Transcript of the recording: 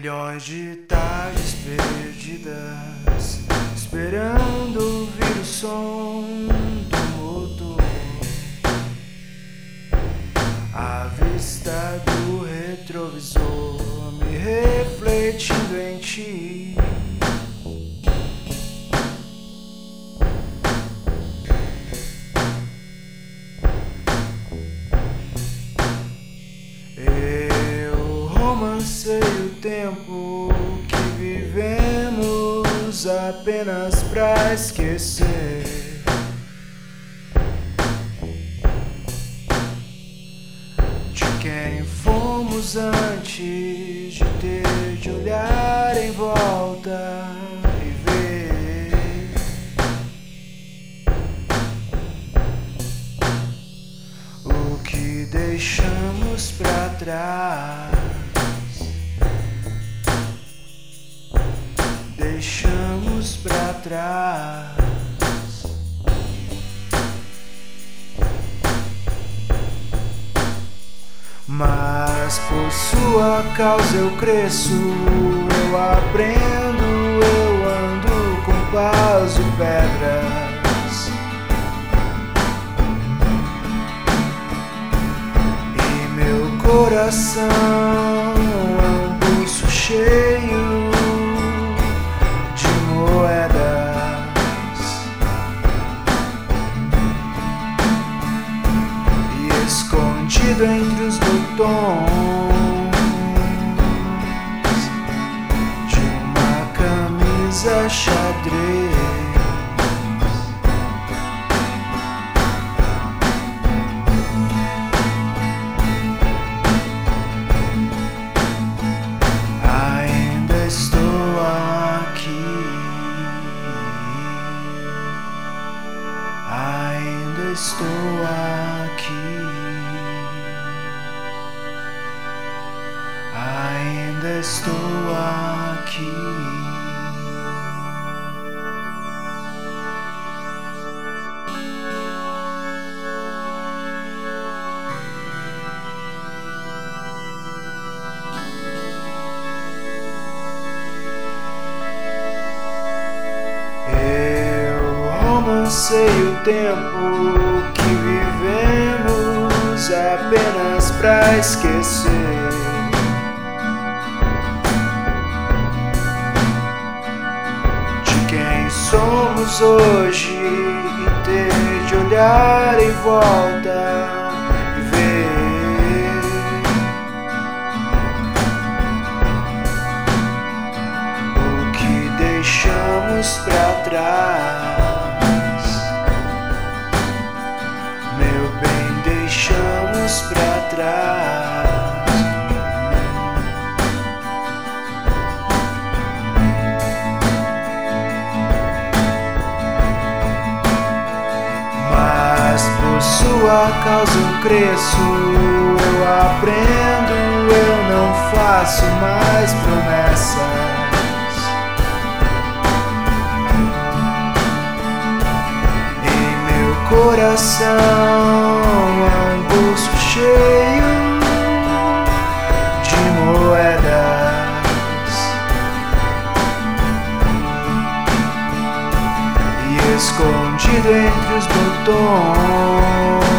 Milhões de tardes perdidas, esperando ouvir o som do motor. A vista do retrovisor me refletindo em ti. Tempo que vivemos apenas pra esquecer. De quem fomos antes de ter de olhar em volta e ver. o que deixamos pra trás. Trás. Mas por sua causa eu cresço, eu aprendo, eu ando com paus e pedras. E meu coração escondido entre os botões de uma camisa xadrez. Estou aqui. Eu romancei o tempo que vivemos apenas pra esquecer. Somos hoje e ter de olhar em volta e ver. o que deixamos pra trás. A causa eu cresço, eu aprendo, eu não faço mais promessas. Em meu coração é um bolso cheio de moedas e escondido entre os botões.